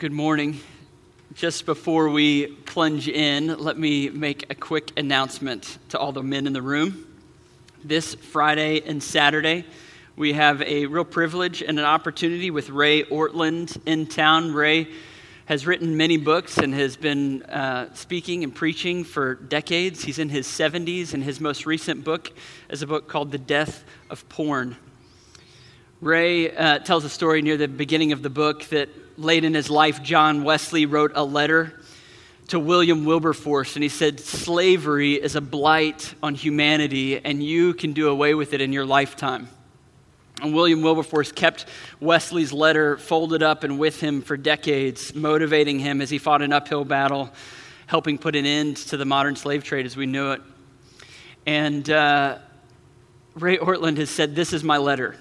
Good morning. Just before we plunge in, let me make a quick announcement to all the men in the room. This Friday and Saturday, we have a real privilege and an opportunity with Ray Ortlund in town. Ray has written many books and has been uh, speaking and preaching for decades. He's in his 70s, and his most recent book is a book called The Death of Porn. Ray uh, tells a story near the beginning of the book that late in his life, John Wesley wrote a letter to William Wilberforce, and he said, Slavery is a blight on humanity, and you can do away with it in your lifetime. And William Wilberforce kept Wesley's letter folded up and with him for decades, motivating him as he fought an uphill battle, helping put an end to the modern slave trade as we knew it. And uh, Ray Ortlund has said, This is my letter.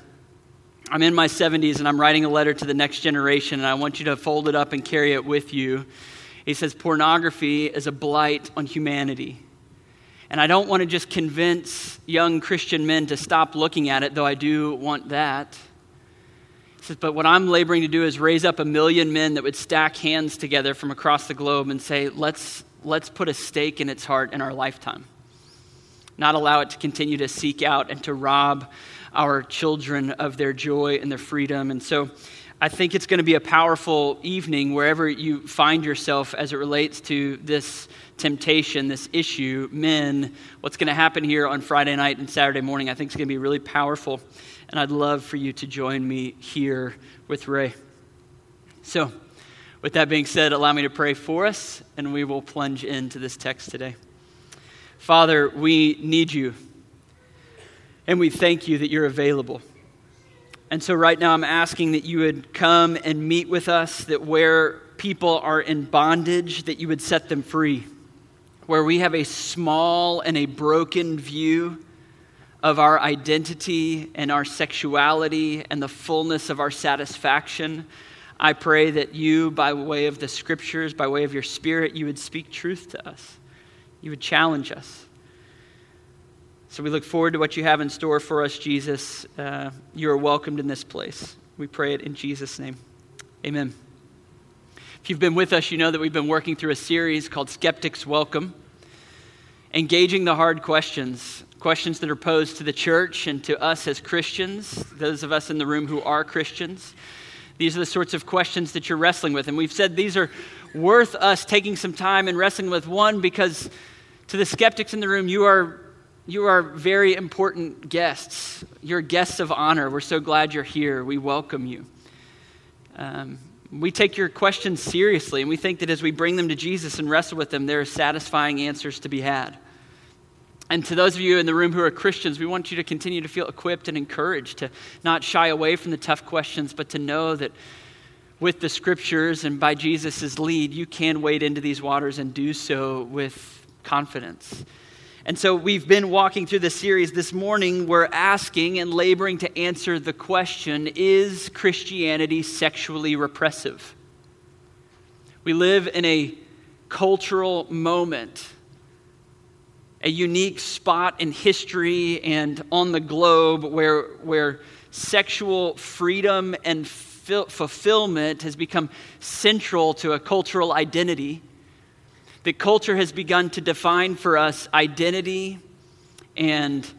I'm in my 70s and I'm writing a letter to the next generation, and I want you to fold it up and carry it with you. He says, Pornography is a blight on humanity. And I don't want to just convince young Christian men to stop looking at it, though I do want that. He says, But what I'm laboring to do is raise up a million men that would stack hands together from across the globe and say, Let's, let's put a stake in its heart in our lifetime. Not allow it to continue to seek out and to rob our children of their joy and their freedom. And so I think it's going to be a powerful evening wherever you find yourself as it relates to this temptation, this issue. Men, what's going to happen here on Friday night and Saturday morning, I think is going to be really powerful. And I'd love for you to join me here with Ray. So, with that being said, allow me to pray for us, and we will plunge into this text today. Father, we need you. And we thank you that you're available. And so, right now, I'm asking that you would come and meet with us, that where people are in bondage, that you would set them free. Where we have a small and a broken view of our identity and our sexuality and the fullness of our satisfaction, I pray that you, by way of the scriptures, by way of your spirit, you would speak truth to us. You would challenge us. So we look forward to what you have in store for us, Jesus. Uh, you are welcomed in this place. We pray it in Jesus' name. Amen. If you've been with us, you know that we've been working through a series called Skeptics Welcome, engaging the hard questions, questions that are posed to the church and to us as Christians, those of us in the room who are Christians. These are the sorts of questions that you're wrestling with. And we've said these are worth us taking some time and wrestling with. One, because to the skeptics in the room, you are you are very important guests. You're guests of honor. We're so glad you're here. We welcome you. Um, we take your questions seriously, and we think that as we bring them to Jesus and wrestle with them, there are satisfying answers to be had. And to those of you in the room who are Christians, we want you to continue to feel equipped and encouraged to not shy away from the tough questions, but to know that with the scriptures and by Jesus' lead, you can wade into these waters and do so with confidence. And so we've been walking through this series. This morning, we're asking and laboring to answer the question Is Christianity sexually repressive? We live in a cultural moment, a unique spot in history and on the globe where, where sexual freedom and fulfillment has become central to a cultural identity that culture has begun to define for us identity and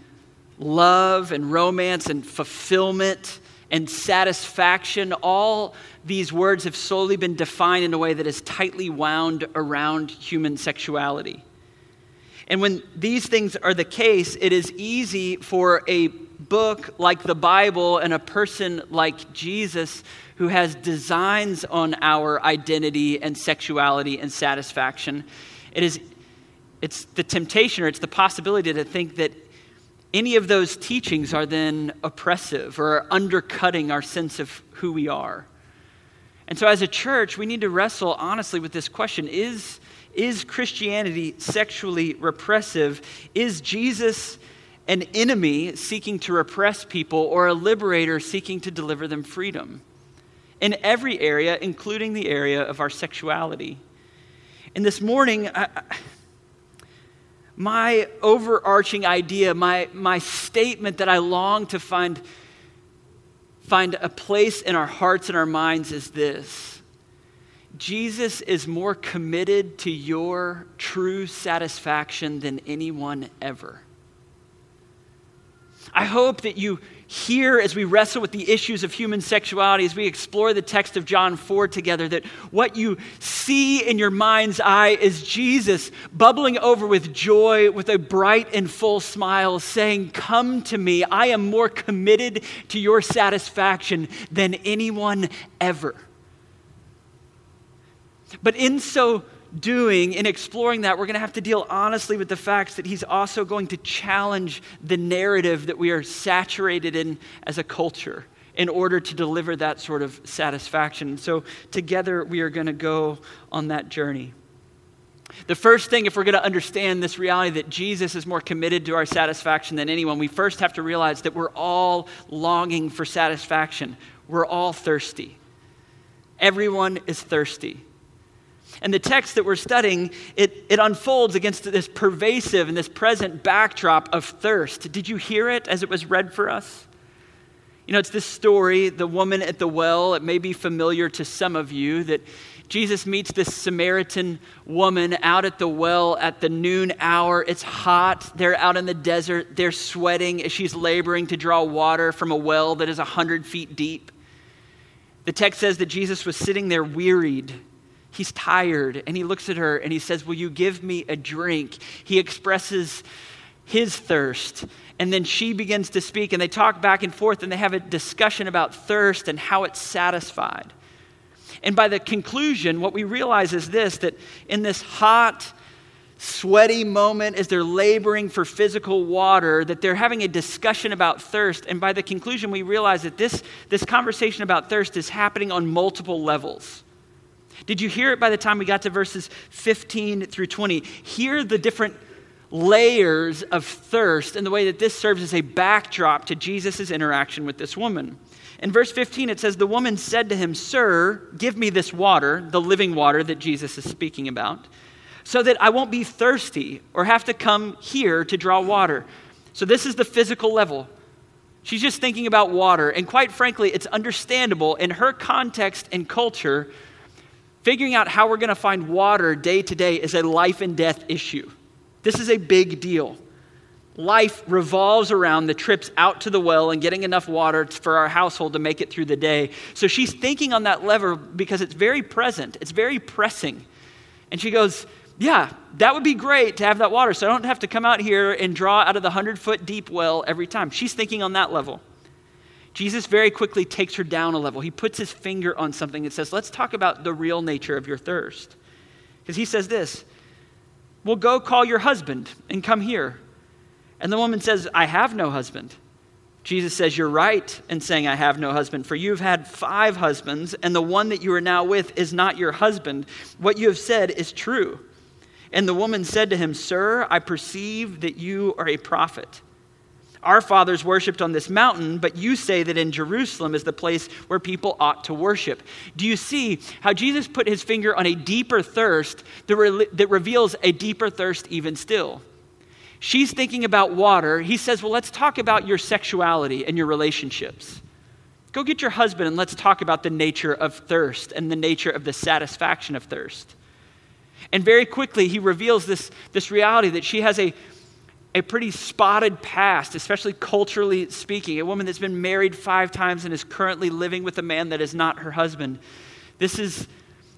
love and romance and fulfillment and satisfaction. All these words have slowly been defined in a way that is tightly wound around human sexuality. And when these things are the case, it is easy for a book like the Bible and a person like Jesus who has designs on our identity and sexuality and satisfaction. It is it's the temptation or it's the possibility to think that any of those teachings are then oppressive or undercutting our sense of who we are. And so, as a church, we need to wrestle honestly with this question Is, is Christianity sexually repressive? Is Jesus an enemy seeking to repress people or a liberator seeking to deliver them freedom? in every area, including the area of our sexuality. And this morning, I, my overarching idea, my, my statement that I long to find, find a place in our hearts and our minds is this Jesus is more committed to your true satisfaction than anyone ever. I hope that you hear as we wrestle with the issues of human sexuality, as we explore the text of John 4 together, that what you see in your mind's eye is Jesus bubbling over with joy, with a bright and full smile, saying, Come to me. I am more committed to your satisfaction than anyone ever. But in so doing, in exploring that, we're going to have to deal honestly with the facts that he's also going to challenge the narrative that we are saturated in as a culture in order to deliver that sort of satisfaction. So, together, we are going to go on that journey. The first thing, if we're going to understand this reality that Jesus is more committed to our satisfaction than anyone, we first have to realize that we're all longing for satisfaction. We're all thirsty. Everyone is thirsty. And the text that we're studying, it, it unfolds against this pervasive and this present backdrop of thirst. Did you hear it as it was read for us? You know, it's this story, the woman at the well. It may be familiar to some of you that Jesus meets this Samaritan woman out at the well at the noon hour. It's hot. They're out in the desert. They're sweating as she's laboring to draw water from a well that is 100 feet deep. The text says that Jesus was sitting there wearied He's tired and he looks at her and he says, Will you give me a drink? He expresses his thirst. And then she begins to speak and they talk back and forth and they have a discussion about thirst and how it's satisfied. And by the conclusion, what we realize is this that in this hot, sweaty moment as they're laboring for physical water, that they're having a discussion about thirst. And by the conclusion, we realize that this, this conversation about thirst is happening on multiple levels. Did you hear it by the time we got to verses 15 through 20? Hear the different layers of thirst and the way that this serves as a backdrop to Jesus' interaction with this woman. In verse 15, it says, The woman said to him, Sir, give me this water, the living water that Jesus is speaking about, so that I won't be thirsty or have to come here to draw water. So, this is the physical level. She's just thinking about water. And quite frankly, it's understandable in her context and culture Figuring out how we're going to find water day to day is a life and death issue. This is a big deal. Life revolves around the trips out to the well and getting enough water for our household to make it through the day. So she's thinking on that lever because it's very present, it's very pressing. And she goes, Yeah, that would be great to have that water so I don't have to come out here and draw out of the 100 foot deep well every time. She's thinking on that level. Jesus very quickly takes her down a level. He puts his finger on something and says, Let's talk about the real nature of your thirst. Because he says this Well, go call your husband and come here. And the woman says, I have no husband. Jesus says, You're right in saying, I have no husband, for you've had five husbands, and the one that you are now with is not your husband. What you have said is true. And the woman said to him, Sir, I perceive that you are a prophet. Our fathers worshiped on this mountain, but you say that in Jerusalem is the place where people ought to worship. Do you see how Jesus put his finger on a deeper thirst that, re- that reveals a deeper thirst even still? She's thinking about water. He says, Well, let's talk about your sexuality and your relationships. Go get your husband and let's talk about the nature of thirst and the nature of the satisfaction of thirst. And very quickly, he reveals this, this reality that she has a a pretty spotted past, especially culturally speaking. A woman that's been married five times and is currently living with a man that is not her husband. This, is,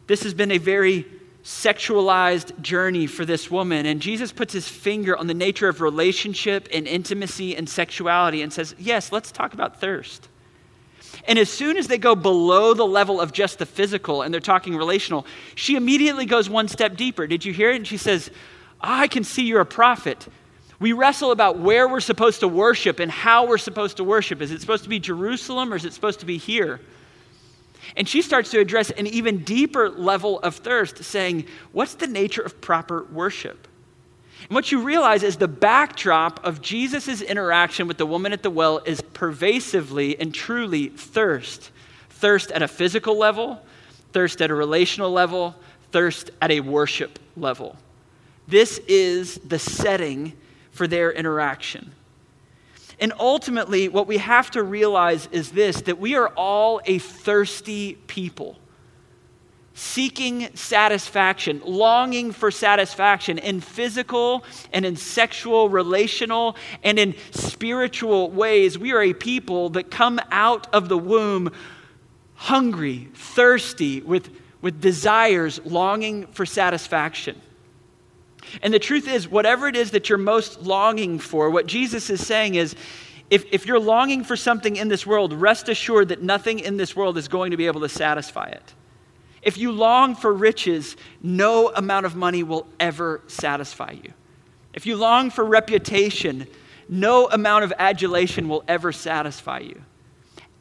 this has been a very sexualized journey for this woman. And Jesus puts his finger on the nature of relationship and intimacy and sexuality and says, Yes, let's talk about thirst. And as soon as they go below the level of just the physical and they're talking relational, she immediately goes one step deeper. Did you hear it? And she says, I can see you're a prophet. We wrestle about where we're supposed to worship and how we're supposed to worship. Is it supposed to be Jerusalem or is it supposed to be here? And she starts to address an even deeper level of thirst, saying, What's the nature of proper worship? And what you realize is the backdrop of Jesus' interaction with the woman at the well is pervasively and truly thirst. Thirst at a physical level, thirst at a relational level, thirst at a worship level. This is the setting for their interaction. And ultimately, what we have to realize is this that we are all a thirsty people. seeking satisfaction, longing for satisfaction in physical and in sexual, relational, and in spiritual ways. We are a people that come out of the womb hungry, thirsty, with, with desires, longing for satisfaction. And the truth is, whatever it is that you're most longing for, what Jesus is saying is, if, if you're longing for something in this world, rest assured that nothing in this world is going to be able to satisfy it. If you long for riches, no amount of money will ever satisfy you. If you long for reputation, no amount of adulation will ever satisfy you.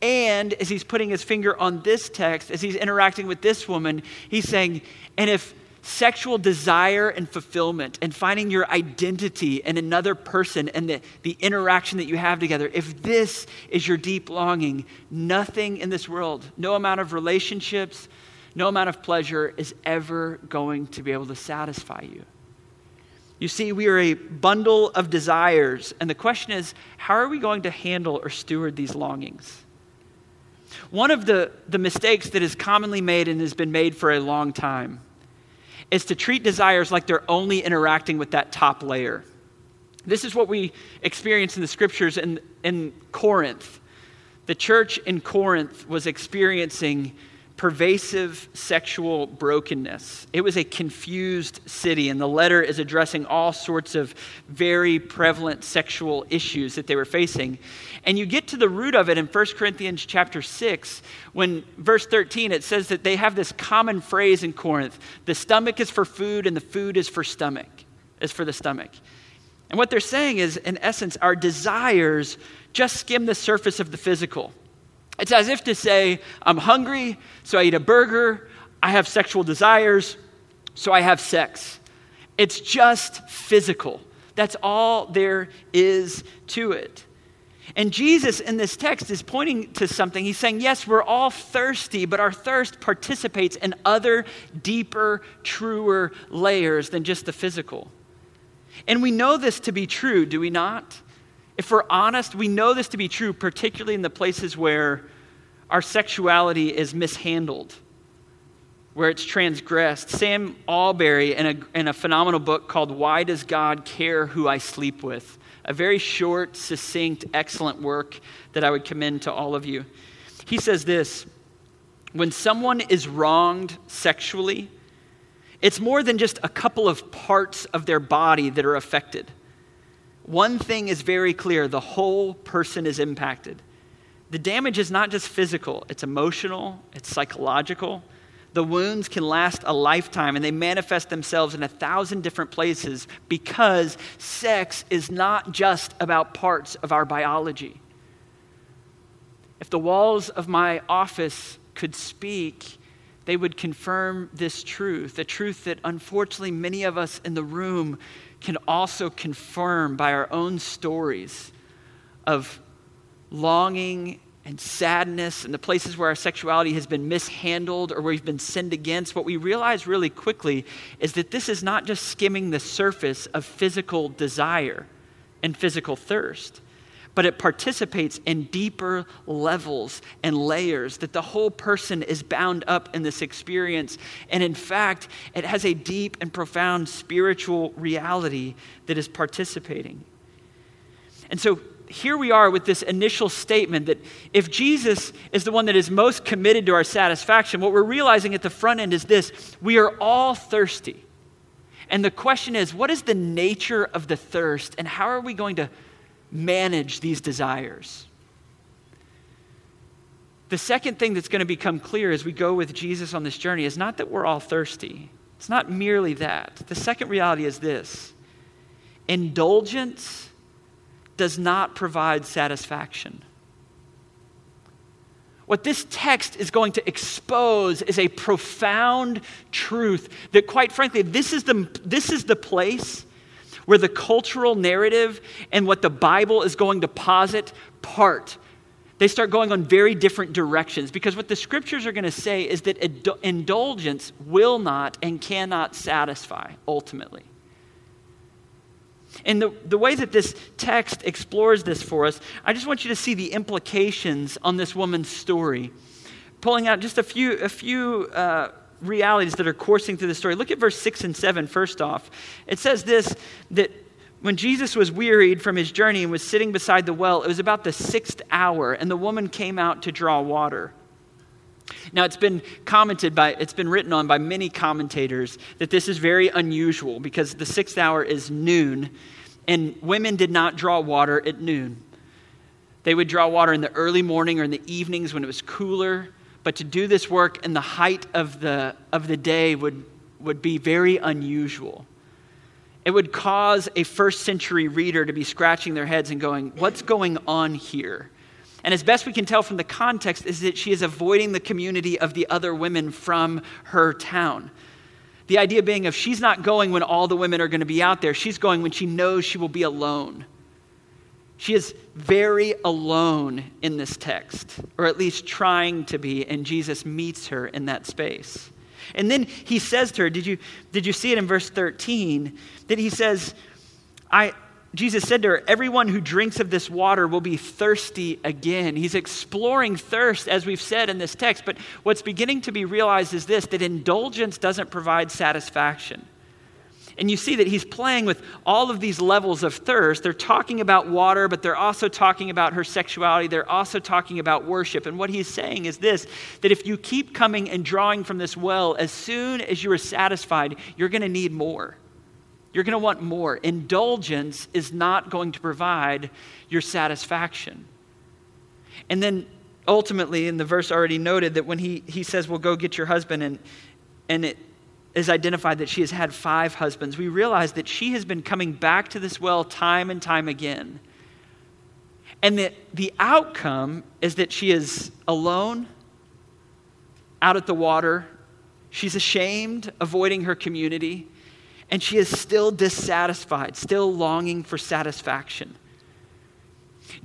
And as he's putting his finger on this text, as he's interacting with this woman, he's saying, and if sexual desire and fulfillment and finding your identity in another person and the, the interaction that you have together, if this is your deep longing, nothing in this world, no amount of relationships, no amount of pleasure is ever going to be able to satisfy you. You see, we are a bundle of desires, and the question is how are we going to handle or steward these longings? One of the, the mistakes that is commonly made and has been made for a long time is to treat desires like they're only interacting with that top layer. This is what we experience in the scriptures in, in Corinth. The church in Corinth was experiencing pervasive sexual brokenness. It was a confused city, and the letter is addressing all sorts of very prevalent sexual issues that they were facing. And you get to the root of it in 1 Corinthians chapter 6, when verse 13 it says that they have this common phrase in Corinth the stomach is for food, and the food is for stomach, is for the stomach. And what they're saying is, in essence, our desires just skim the surface of the physical. It's as if to say, I'm hungry, so I eat a burger. I have sexual desires, so I have sex. It's just physical. That's all there is to it. And Jesus in this text is pointing to something. He's saying, yes, we're all thirsty, but our thirst participates in other, deeper, truer layers than just the physical. And we know this to be true, do we not? If we're honest, we know this to be true, particularly in the places where our sexuality is mishandled, where it's transgressed. Sam Allberry, in a, in a phenomenal book called Why Does God Care Who I Sleep With? A very short, succinct, excellent work that I would commend to all of you. He says this When someone is wronged sexually, it's more than just a couple of parts of their body that are affected. One thing is very clear the whole person is impacted the damage is not just physical, it's emotional, it's psychological. The wounds can last a lifetime and they manifest themselves in a thousand different places because sex is not just about parts of our biology. If the walls of my office could speak, they would confirm this truth, the truth that unfortunately many of us in the room can also confirm by our own stories of longing and sadness and the places where our sexuality has been mishandled or where we've been sinned against, what we realize really quickly is that this is not just skimming the surface of physical desire and physical thirst, but it participates in deeper levels and layers, that the whole person is bound up in this experience. And in fact, it has a deep and profound spiritual reality that is participating. And so, here we are with this initial statement that if Jesus is the one that is most committed to our satisfaction, what we're realizing at the front end is this we are all thirsty. And the question is, what is the nature of the thirst, and how are we going to manage these desires? The second thing that's going to become clear as we go with Jesus on this journey is not that we're all thirsty. It's not merely that. The second reality is this indulgence does not provide satisfaction. What this text is going to expose is a profound truth that, quite frankly, this is the, this is the place where the cultural narrative and what the Bible is going to posit part. They start going on very different directions because what the scriptures are going to say is that indulgence will not and cannot satisfy ultimately. And the, the way that this text explores this for us, I just want you to see the implications on this woman's story. Pulling out just a few, a few uh, realities that are coursing through the story. Look at verse 6 and 7 first off. It says this that when Jesus was wearied from his journey and was sitting beside the well, it was about the sixth hour, and the woman came out to draw water. Now, it's been commented by, it's been written on by many commentators that this is very unusual because the sixth hour is noon, and women did not draw water at noon. They would draw water in the early morning or in the evenings when it was cooler, but to do this work in the height of the, of the day would, would be very unusual. It would cause a first century reader to be scratching their heads and going, What's going on here? And as best we can tell from the context, is that she is avoiding the community of the other women from her town. The idea being if she's not going when all the women are going to be out there, she's going when she knows she will be alone. She is very alone in this text, or at least trying to be, and Jesus meets her in that space. And then he says to her, Did you, did you see it in verse 13? That he says, I, Jesus said to her, Everyone who drinks of this water will be thirsty again. He's exploring thirst, as we've said in this text. But what's beginning to be realized is this that indulgence doesn't provide satisfaction. And you see that he's playing with all of these levels of thirst. They're talking about water, but they're also talking about her sexuality. They're also talking about worship. And what he's saying is this that if you keep coming and drawing from this well, as soon as you are satisfied, you're going to need more. You're going to want more. Indulgence is not going to provide your satisfaction. And then ultimately, in the verse already noted, that when he, he says, Well, go get your husband, and, and it is identified that she has had five husbands, we realize that she has been coming back to this well time and time again. And that the outcome is that she is alone, out at the water. She's ashamed, avoiding her community and she is still dissatisfied, still longing for satisfaction.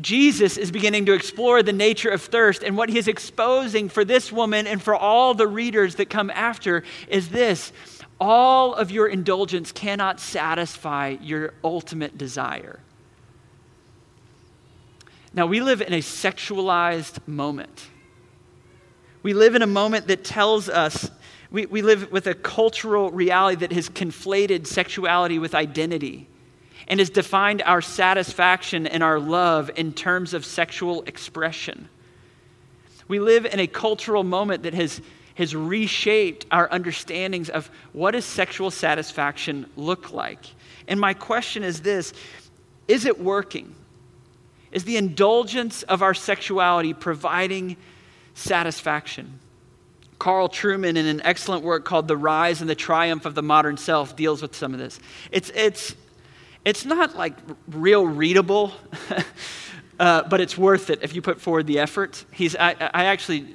Jesus is beginning to explore the nature of thirst, and what he is exposing for this woman and for all the readers that come after is this all of your indulgence cannot satisfy your ultimate desire. Now, we live in a sexualized moment. We live in a moment that tells us we, we live with a cultural reality that has conflated sexuality with identity and has defined our satisfaction and our love in terms of sexual expression. We live in a cultural moment that has, has reshaped our understandings of what does sexual satisfaction look like. And my question is this is it working? Is the indulgence of our sexuality providing satisfaction? Carl Trueman, in an excellent work called The Rise and the Triumph of the Modern Self, deals with some of this. It's, it's, it's not like real readable, uh, but it's worth it if you put forward the effort. He's, I, I actually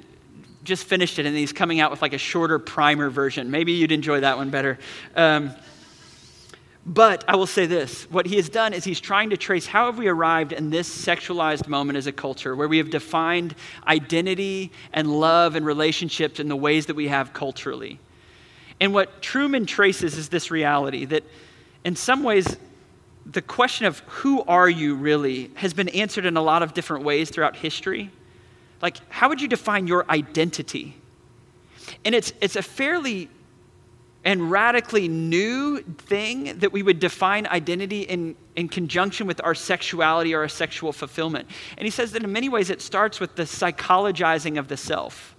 just finished it, and he's coming out with like a shorter primer version. Maybe you'd enjoy that one better. Um, but I will say this what he has done is he's trying to trace how have we arrived in this sexualized moment as a culture where we have defined identity and love and relationships in the ways that we have culturally. And what Trueman traces is this reality that in some ways, the question of who are you really has been answered in a lot of different ways throughout history. Like, how would you define your identity? And it's, it's a fairly and radically new thing that we would define identity in, in conjunction with our sexuality or our sexual fulfillment. And he says that in many ways it starts with the psychologizing of the self.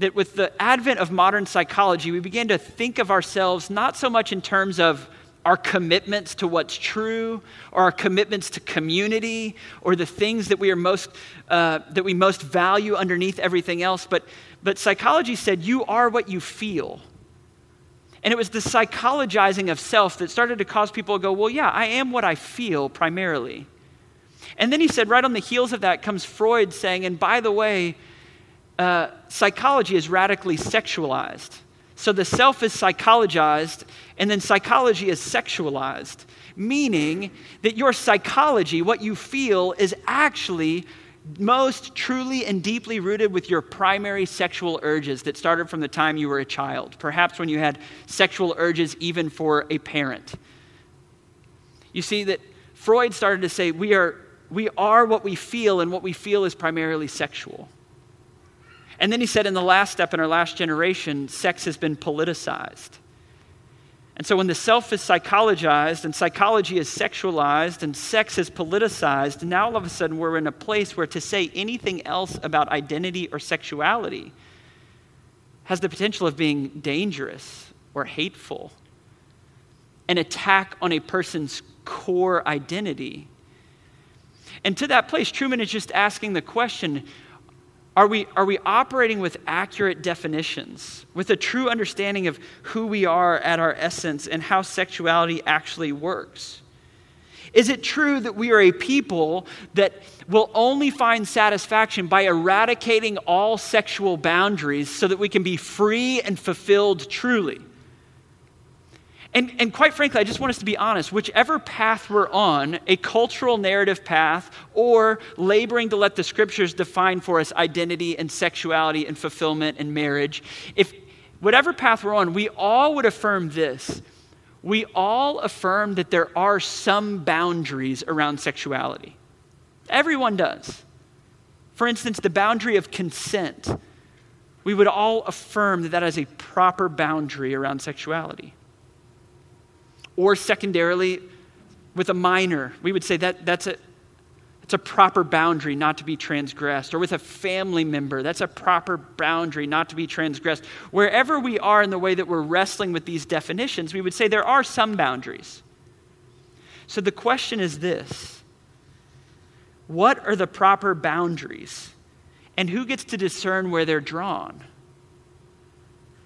That with the advent of modern psychology, we begin to think of ourselves not so much in terms of our commitments to what's true or our commitments to community or the things that we are most uh, that we most value underneath everything else but but psychology said you are what you feel and it was the psychologizing of self that started to cause people to go, well, yeah, I am what I feel primarily. And then he said, right on the heels of that comes Freud saying, and by the way, uh, psychology is radically sexualized. So the self is psychologized, and then psychology is sexualized, meaning that your psychology, what you feel, is actually most truly and deeply rooted with your primary sexual urges that started from the time you were a child, perhaps when you had sexual urges even for a parent. You see that Freud started to say we are, we are what we feel, and what we feel is primarily sexual. And then he said, in the last step, in our last generation, sex has been politicized. And so when the self is psychologized and psychology is sexualized and sex is politicized, now all of a sudden we're in a place where to say anything else about identity or sexuality has the potential of being dangerous or hateful, an attack on a person's core identity. And to that place, Trueman is just asking the question are we, are we operating with accurate definitions, with a true understanding of who we are at our essence and how sexuality actually works? Is it true that we are a people that will only find satisfaction by eradicating all sexual boundaries so that we can be free and fulfilled truly? And, and quite frankly, I just want us to be honest. Whichever path we're on, a cultural narrative path, or laboring to let the scriptures define for us identity and sexuality and fulfillment and marriage, if whatever path we're on, we all would affirm this. We all affirm that there are some boundaries around sexuality. Everyone does. For instance, the boundary of consent. We would all affirm that that is a proper boundary around sexuality. Or secondarily, with a minor, we would say that that's a, that's a proper boundary not to be transgressed. Or with a family member, that's a proper boundary not to be transgressed. Wherever we are in the way that we're wrestling with these definitions, we would say there are some boundaries. So the question is this What are the proper boundaries? And who gets to discern where they're drawn?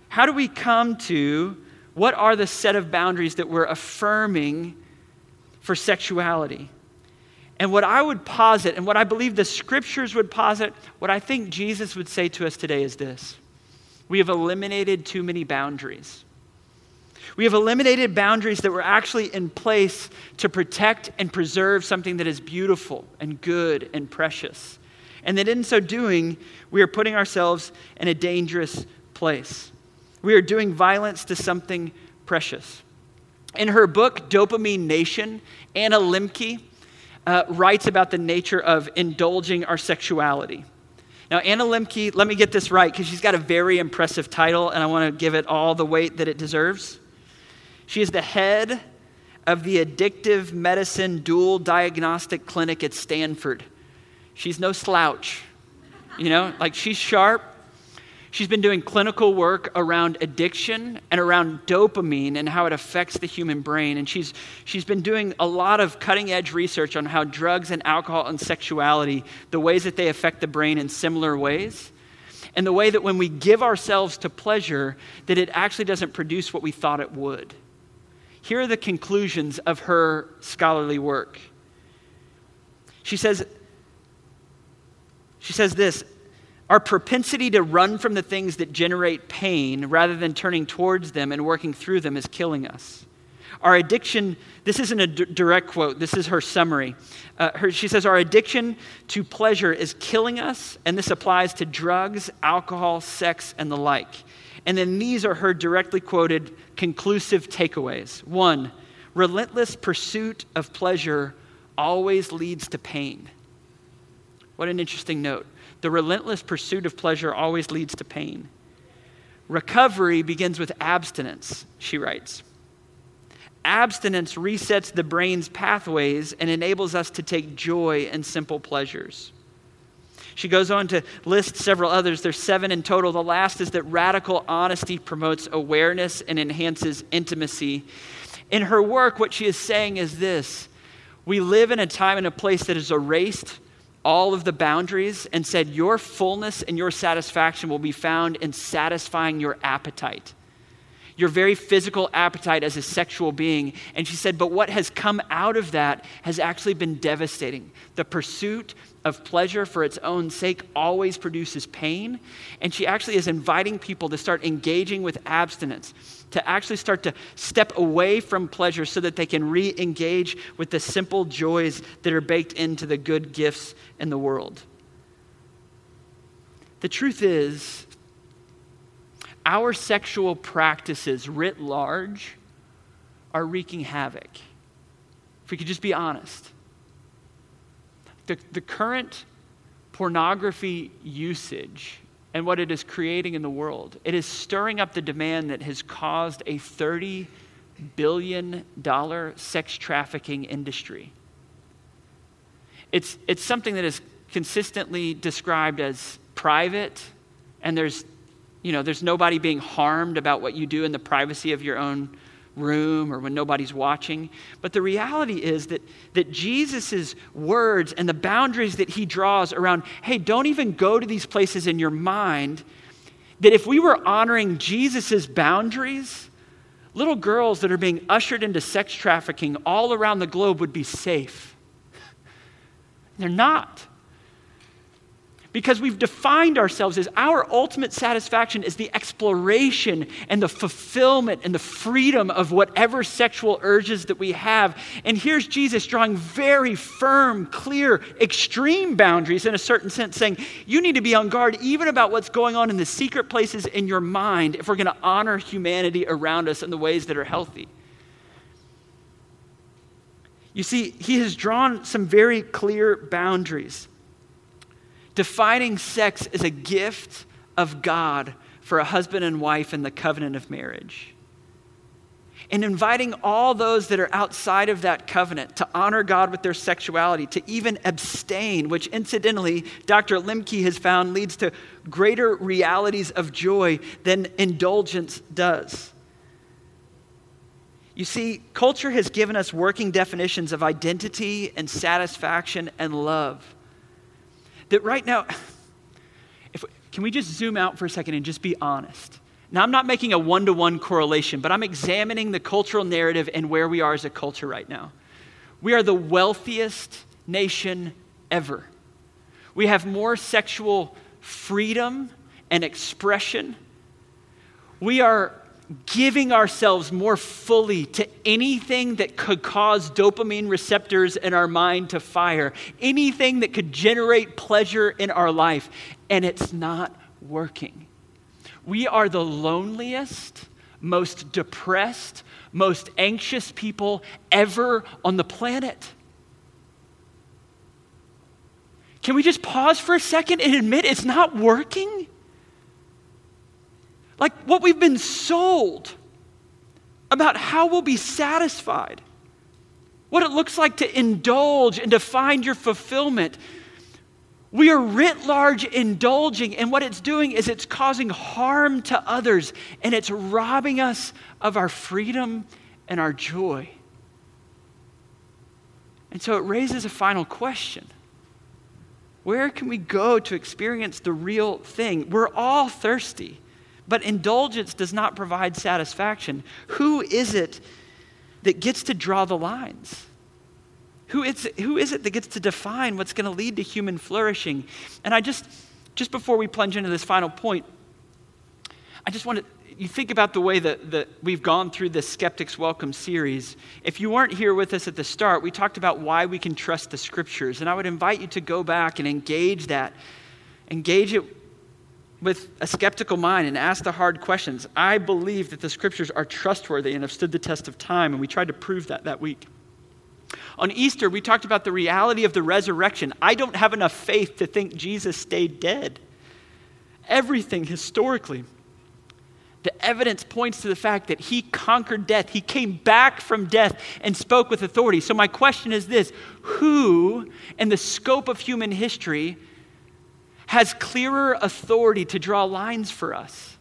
How do we come to what are the set of boundaries that we're affirming for sexuality? And what I would posit, and what I believe the scriptures would posit, what I think Jesus would say to us today is this We have eliminated too many boundaries. We have eliminated boundaries that were actually in place to protect and preserve something that is beautiful and good and precious. And that in so doing, we are putting ourselves in a dangerous place. We are doing violence to something precious. In her book, Dopamine Nation, Anna Lembke uh, writes about the nature of indulging our sexuality. Now, Anna Lembke, let me get this right because she's got a very impressive title and I want to give it all the weight that it deserves. She is the head of the Addictive Medicine Dual Diagnostic Clinic at Stanford. She's no slouch, you know, like she's sharp, She's been doing clinical work around addiction and around dopamine and how it affects the human brain. And she's, she's been doing a lot of cutting edge research on how drugs and alcohol and sexuality, the ways that they affect the brain in similar ways. And the way that when we give ourselves to pleasure, that it actually doesn't produce what we thought it would. Here are the conclusions of her scholarly work. She says, she says this our propensity to run from the things that generate pain rather than turning towards them and working through them is killing us. Our addiction, this isn't a d- direct quote, this is her summary. Uh, her, she says, Our addiction to pleasure is killing us, and this applies to drugs, alcohol, sex, and the like. And then these are her directly quoted conclusive takeaways. One, relentless pursuit of pleasure always leads to pain. What an interesting note. The relentless pursuit of pleasure always leads to pain. Recovery begins with abstinence, she writes. Abstinence resets the brain's pathways and enables us to take joy in simple pleasures. She goes on to list several others. There's seven in total. The last is that radical honesty promotes awareness and enhances intimacy. In her work, what she is saying is this We live in a time and a place that is erased all of the boundaries and said, Your fullness and your satisfaction will be found in satisfying your appetite, your very physical appetite as a sexual being. And she said, But what has come out of that has actually been devastating. The pursuit of pleasure for its own sake always produces pain. And she actually is inviting people to start engaging with abstinence, to actually start to step away from pleasure so that they can re engage with the simple joys that are baked into the good gifts in the world. The truth is, our sexual practices writ large are wreaking havoc. If we could just be honest the, the current pornography usage and what it is creating in the world. It is stirring up the demand that has caused a $30 billion sex trafficking industry. It's, it's something that is consistently described as private, and there's, you know, there's nobody being harmed about what you do in the privacy of your own room or when nobody's watching. But the reality is that, that Jesus' words and the boundaries that he draws around, hey, don't even go to these places in your mind, that if we were honoring Jesus' boundaries, little girls that are being ushered into sex trafficking all around the globe would be safe. They're not because we've defined ourselves as our ultimate satisfaction is the exploration and the fulfillment and the freedom of whatever sexual urges that we have. And here's Jesus drawing very firm, clear, extreme boundaries in a certain sense, saying, You need to be on guard even about what's going on in the secret places in your mind if we're going to honor humanity around us in the ways that are healthy. You see, he has drawn some very clear boundaries defining sex as a gift of God for a husband and wife in the covenant of marriage. And inviting all those that are outside of that covenant to honor God with their sexuality, to even abstain, which incidentally, Dr. Lembke has found leads to greater realities of joy than indulgence does. You see, culture has given us working definitions of identity and satisfaction and love that right now, if, can we just zoom out for a second and just be honest? Now, I'm not making a one to one correlation, but I'm examining the cultural narrative and where we are as a culture right now. We are the wealthiest nation ever. We have more sexual freedom and expression. We are giving ourselves more fully to anything that could cause dopamine receptors in our mind to fire, anything that could generate pleasure in our life, and it's not working. We are the loneliest, most depressed, most anxious people ever on the planet. Can we just pause for a second and admit it's not working? Like what we've been sold about how we'll be satisfied, what it looks like to indulge and to find your fulfillment. We are writ large indulging, and what it's doing is it's causing harm to others, and it's robbing us of our freedom and our joy. And so it raises a final question Where can we go to experience the real thing? We're all thirsty. But indulgence does not provide satisfaction. Who is it that gets to draw the lines? Who is, it, that gets to define what's going to lead to human flourishing? And I just, just before we plunge into this final point, I just want to, you think about the way that, that we've gone through this Skeptics Welcome series. If you weren't here with us at the start, we talked about why we can trust the scriptures. And I would invite you to go back and engage that, engage it with a skeptical mind and ask the hard questions. I believe that the scriptures are trustworthy and have stood the test of time, and we tried to prove that that week. On Easter, we talked about the reality of the resurrection. I don't have enough faith to think Jesus stayed dead. Everything historically, the evidence points to the fact that he conquered death. He came back from death and spoke with authority. So, my question is this Who, in the scope of human history, has clearer authority to draw lines for us.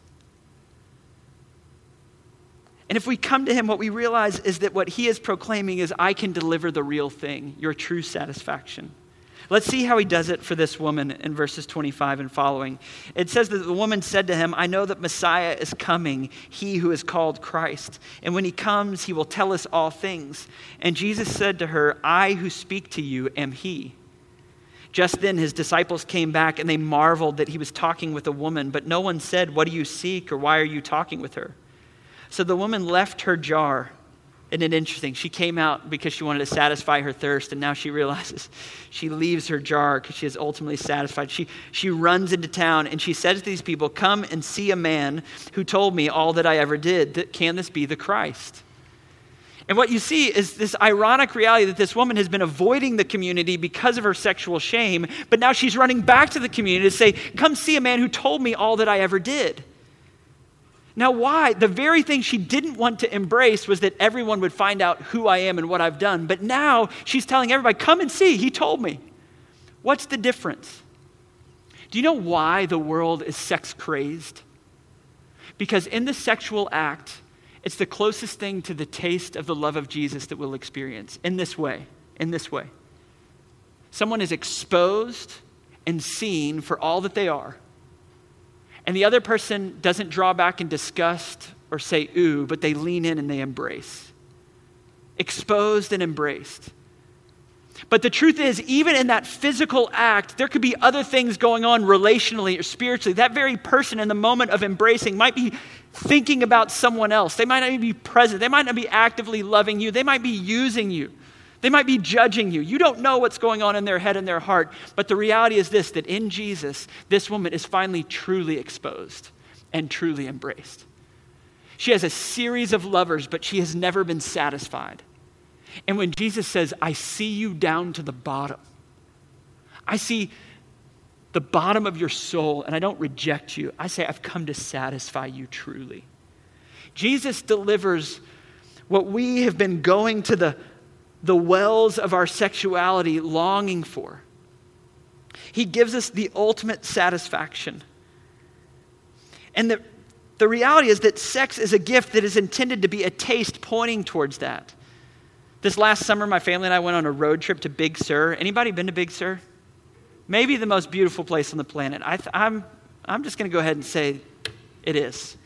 And if we come to him, what we realize is that what he is proclaiming is, I can deliver the real thing, your true satisfaction. Let's see how he does it for this woman in verses 25 and following. It says that the woman said to him, I know that Messiah is coming, he who is called Christ. And when he comes, he will tell us all things. And Jesus said to her, I who speak to you am he. Just then his disciples came back and they marveled that he was talking with a woman, but no one said, What do you seek or why are you talking with her? So the woman left her jar. Isn't it interesting? She came out because she wanted to satisfy her thirst, and now she realizes she leaves her jar because she is ultimately satisfied. She, she runs into town and she says to these people, Come and see a man who told me all that I ever did. Can this be the Christ? And what you see is this ironic reality that this woman has been avoiding the community because of her sexual shame, but now she's running back to the community to say, Come see a man who told me all that I ever did. Now, why? The very thing she didn't want to embrace was that everyone would find out who I am and what I've done. But now she's telling everybody, Come and see, he told me. What's the difference? Do you know why the world is sex crazed? Because in the sexual act, it's the closest thing to the taste of the love of Jesus that we'll experience in this way. In this way. Someone is exposed and seen for all that they are. And the other person doesn't draw back in disgust or say, ooh, but they lean in and they embrace. Exposed and embraced. But the truth is, even in that physical act, there could be other things going on relationally or spiritually. That very person in the moment of embracing might be thinking about someone else. They might not even be present. They might not be actively loving you. They might be using you. They might be judging you. You don't know what's going on in their head and their heart. But the reality is this that in Jesus, this woman is finally truly exposed and truly embraced. She has a series of lovers, but she has never been satisfied. And when Jesus says, I see you down to the bottom, I see the bottom of your soul, and I don't reject you. I say, I've come to satisfy you truly. Jesus delivers what we have been going to the, the wells of our sexuality longing for. He gives us the ultimate satisfaction. And the, the reality is that sex is a gift that is intended to be a taste pointing towards that. This last summer, my family and I went on a road trip to Big Sur. Anybody been to Big Sur? Maybe the most beautiful place on the planet. I am I'm, I'm just going to go ahead and say it is.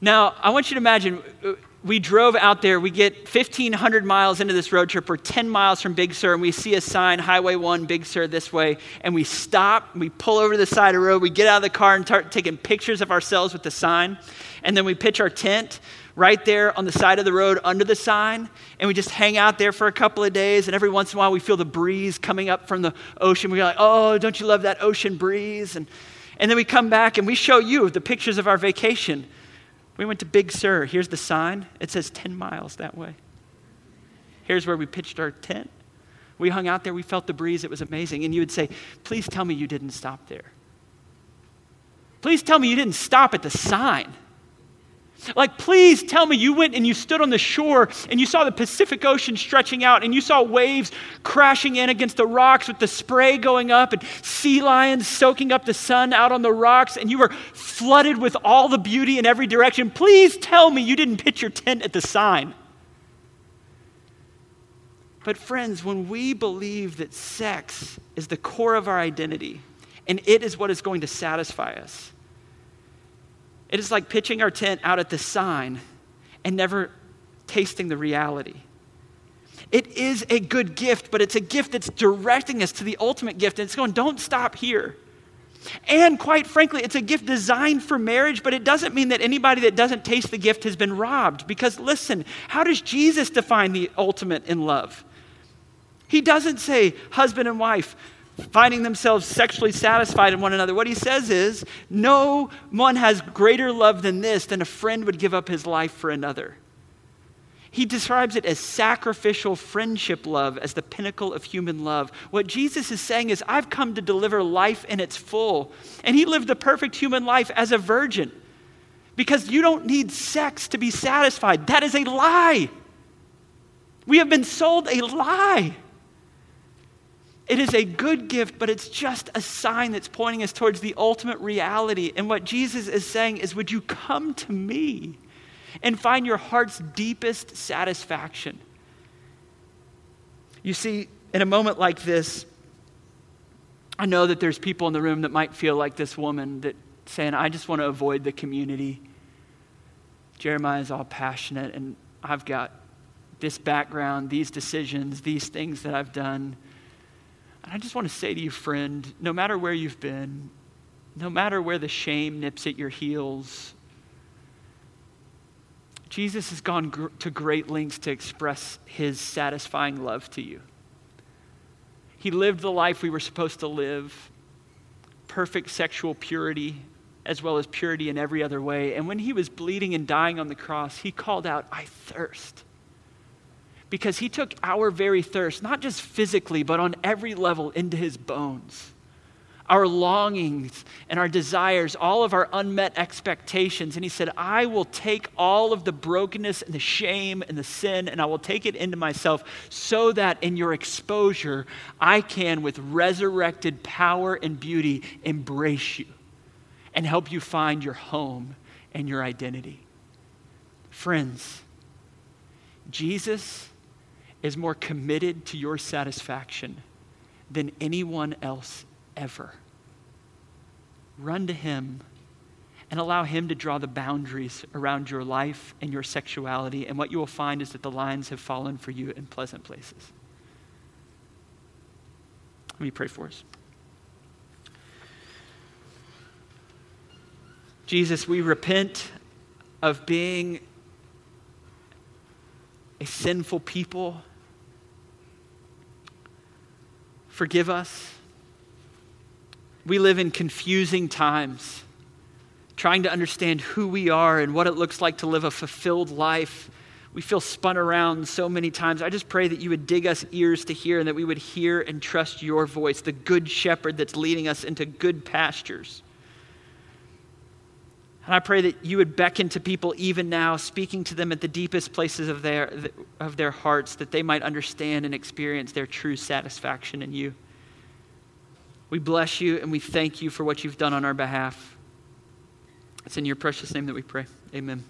now, I want you to imagine uh, we drove out there. We get 1,500 miles into this road trip. We're 10 miles from Big Sur, and we see a sign, Highway 1, Big Sur, this way. And we stop, we pull over to the side of the road, we get out of the car and start taking pictures of ourselves with the sign. And then we pitch our tent right there on the side of the road under the sign, and we just hang out there for a couple of days. And every once in a while, we feel the breeze coming up from the ocean. We're like, oh, don't you love that ocean breeze? And, and then we come back and we show you the pictures of our vacation. We went to Big Sur. Here's the sign, it says 10 miles that way. Here's where we pitched our tent. We hung out there, we felt the breeze, it was amazing. And you would say, Please tell me you didn't stop there. Please tell me you didn't stop at the sign. Like, please tell me you went and you stood on the shore and you saw the Pacific Ocean stretching out and you saw waves crashing in against the rocks with the spray going up and sea lions soaking up the sun out on the rocks and you were flooded with all the beauty in every direction. Please tell me you didn't pitch your tent at the sign. But, friends, when we believe that sex is the core of our identity and it is what is going to satisfy us, it is like pitching our tent out at the sign and never tasting the reality. It is a good gift, but it's a gift that's directing us to the ultimate gift. And it's going, don't stop here. And quite frankly, it's a gift designed for marriage, but it doesn't mean that anybody that doesn't taste the gift has been robbed. Because listen, how does Jesus define the ultimate in love? He doesn't say husband and wife, finding themselves sexually satisfied in one another. What he says is, no one has greater love than this, than a friend would give up his life for another. He describes it as sacrificial friendship love, as the pinnacle of human love. What Jesus is saying is, I've come to deliver life in its full. And he lived the perfect human life as a virgin because you don't need sex to be satisfied. That is a lie. We have been sold a lie. It is a good gift, but it's just a sign that's pointing us towards the ultimate reality. And what Jesus is saying is, Would you come to me and find your heart's deepest satisfaction? You see, in a moment like this, I know that there's people in the room that might feel like this woman that saying, I just want to avoid the community. Jeremiah is all passionate, and I've got this background, these decisions, these things that I've done. And I just want to say to you, friend, no matter where you've been, no matter where the shame nips at your heels, Jesus has gone gr- to great lengths to express his satisfying love to you. He lived the life we were supposed to live perfect sexual purity as well as purity in every other way. And when he was bleeding and dying on the cross, he called out, I thirst. Because he took our very thirst, not just physically, but on every level into his bones our longings and our desires, all of our unmet expectations. And he said, I will take all of the brokenness and the shame and the sin and I will take it into myself so that in your exposure, I can, with resurrected power and beauty, embrace you and help you find your home and your identity. Friends, Jesus is more committed to your satisfaction than anyone else ever. Run to Him and allow Him to draw the boundaries around your life and your sexuality. And what you will find is that the lines have fallen for you in pleasant places. Let me pray for us. Jesus, we repent of being a sinful people. Forgive us. We live in confusing times, trying to understand who we are and what it looks like to live a fulfilled life. We feel spun around so many times. I just pray that you would dig us ears to hear and that we would hear and trust your voice, the good shepherd that's leading us into good pastures. And I pray that you would beckon to people even now, speaking to them at the deepest places of their, of their hearts, that they might understand and experience their true satisfaction in you. We bless you and we thank you for what you've done on our behalf. It's in your precious name that we pray. Amen.